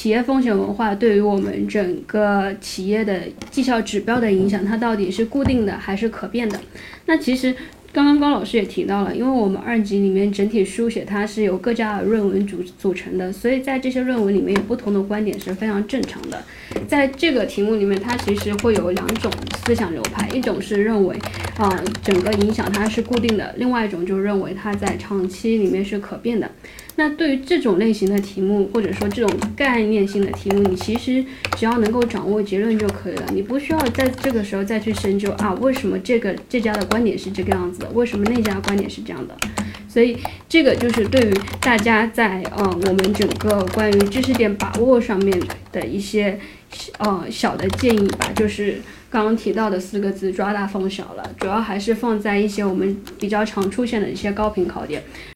企业风险文化对于我们整个企业的绩效指标的影响，它到底是固定的还是可变的？那其实。刚刚高老师也提到了，因为我们二级里面整体书写它是由各家的论文组组成的，所以在这些论文里面有不同的观点是非常正常的。在这个题目里面，它其实会有两种思想流派，一种是认为啊整个影响它是固定的，另外一种就认为它在长期里面是可变的。那对于这种类型的题目，或者说这种概念性的题目，你其实只要能够掌握结论就可以了，你不需要在这个时候再去深究啊，为什么这个这家的观点是这个样子的，为什么那家观点是这样的。所以这个就是对于大家在呃我们整个关于知识点把握上面的一些呃小的建议吧，就是刚刚提到的四个字抓大放小了，主要还是放在一些我们比较常出现的一些高频考点。